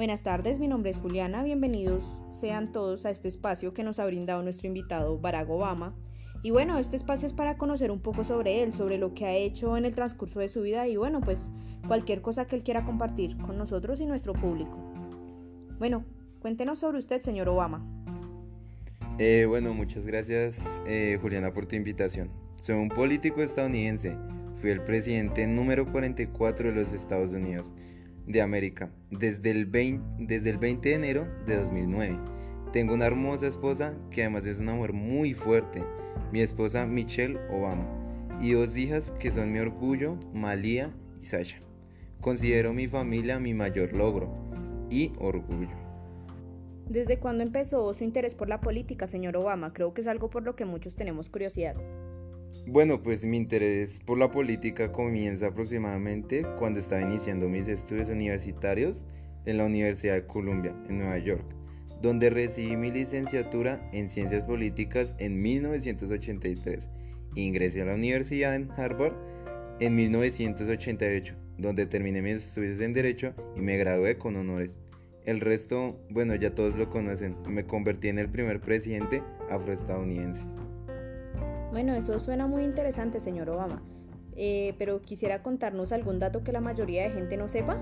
Buenas tardes, mi nombre es Juliana, bienvenidos sean todos a este espacio que nos ha brindado nuestro invitado Barack Obama. Y bueno, este espacio es para conocer un poco sobre él, sobre lo que ha hecho en el transcurso de su vida y bueno, pues cualquier cosa que él quiera compartir con nosotros y nuestro público. Bueno, cuéntenos sobre usted, señor Obama. Eh, bueno, muchas gracias eh, Juliana por tu invitación. Soy un político estadounidense. Fui el presidente número 44 de los Estados Unidos de América desde el 20, desde el 20 de enero de 2009. Tengo una hermosa esposa que además es una mujer muy fuerte, mi esposa Michelle Obama, y dos hijas que son mi orgullo, Malia y Sasha. Considero mi familia mi mayor logro y orgullo. ¿Desde cuándo empezó su interés por la política, señor Obama? Creo que es algo por lo que muchos tenemos curiosidad. Bueno, pues mi interés por la política comienza aproximadamente cuando estaba iniciando mis estudios universitarios en la Universidad de Columbia, en Nueva York, donde recibí mi licenciatura en Ciencias Políticas en 1983. Ingresé a la universidad en Harvard en 1988, donde terminé mis estudios en Derecho y me gradué con honores. El resto, bueno, ya todos lo conocen, me convertí en el primer presidente afroestadounidense. Bueno, eso suena muy interesante, señor Obama. Eh, pero quisiera contarnos algún dato que la mayoría de gente no sepa.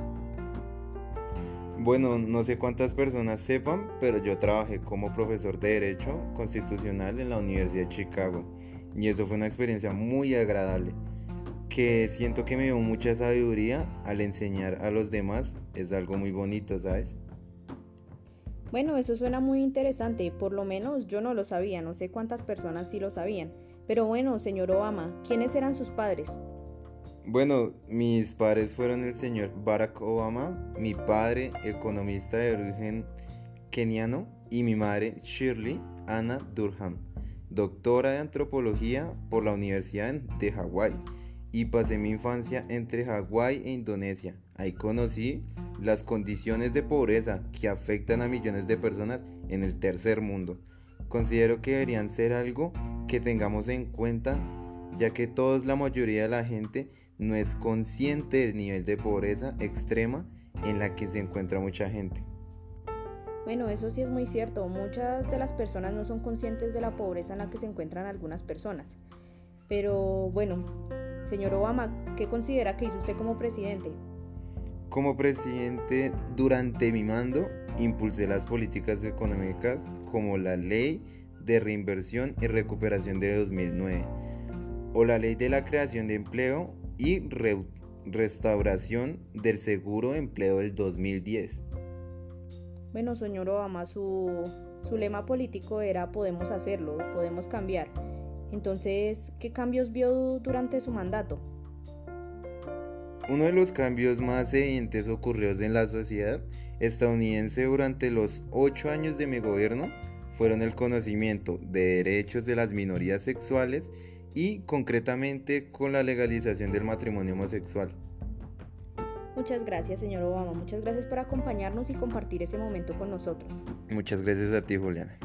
Bueno, no sé cuántas personas sepan, pero yo trabajé como profesor de Derecho Constitucional en la Universidad de Chicago. Y eso fue una experiencia muy agradable, que siento que me dio mucha sabiduría al enseñar a los demás. Es algo muy bonito, ¿sabes? Bueno, eso suena muy interesante, por lo menos yo no lo sabía, no sé cuántas personas sí lo sabían. Pero bueno, señor Obama, ¿quiénes eran sus padres? Bueno, mis padres fueron el señor Barack Obama, mi padre, economista de origen keniano, y mi madre, Shirley Anna Durham, doctora de antropología por la Universidad de Hawái. Y pasé mi infancia entre Hawái e Indonesia. Ahí conocí las condiciones de pobreza que afectan a millones de personas en el tercer mundo. Considero que deberían ser algo que tengamos en cuenta, ya que todos, la mayoría de la gente, no es consciente del nivel de pobreza extrema en la que se encuentra mucha gente. Bueno, eso sí es muy cierto. Muchas de las personas no son conscientes de la pobreza en la que se encuentran algunas personas. Pero bueno, señor Obama, ¿qué considera que hizo usted como presidente? Como presidente, durante mi mando, impulsé las políticas económicas como la ley de Reinversión y Recuperación de 2009 o la Ley de la Creación de Empleo y Restauración del Seguro de Empleo del 2010. Bueno, señor Obama, su, su lema político era podemos hacerlo, podemos cambiar. Entonces, ¿qué cambios vio durante su mandato? Uno de los cambios más evidentes ocurridos en la sociedad estadounidense durante los ocho años de mi gobierno fueron el conocimiento de derechos de las minorías sexuales y concretamente con la legalización del matrimonio homosexual. Muchas gracias, señor Obama. Muchas gracias por acompañarnos y compartir ese momento con nosotros. Muchas gracias a ti, Juliana.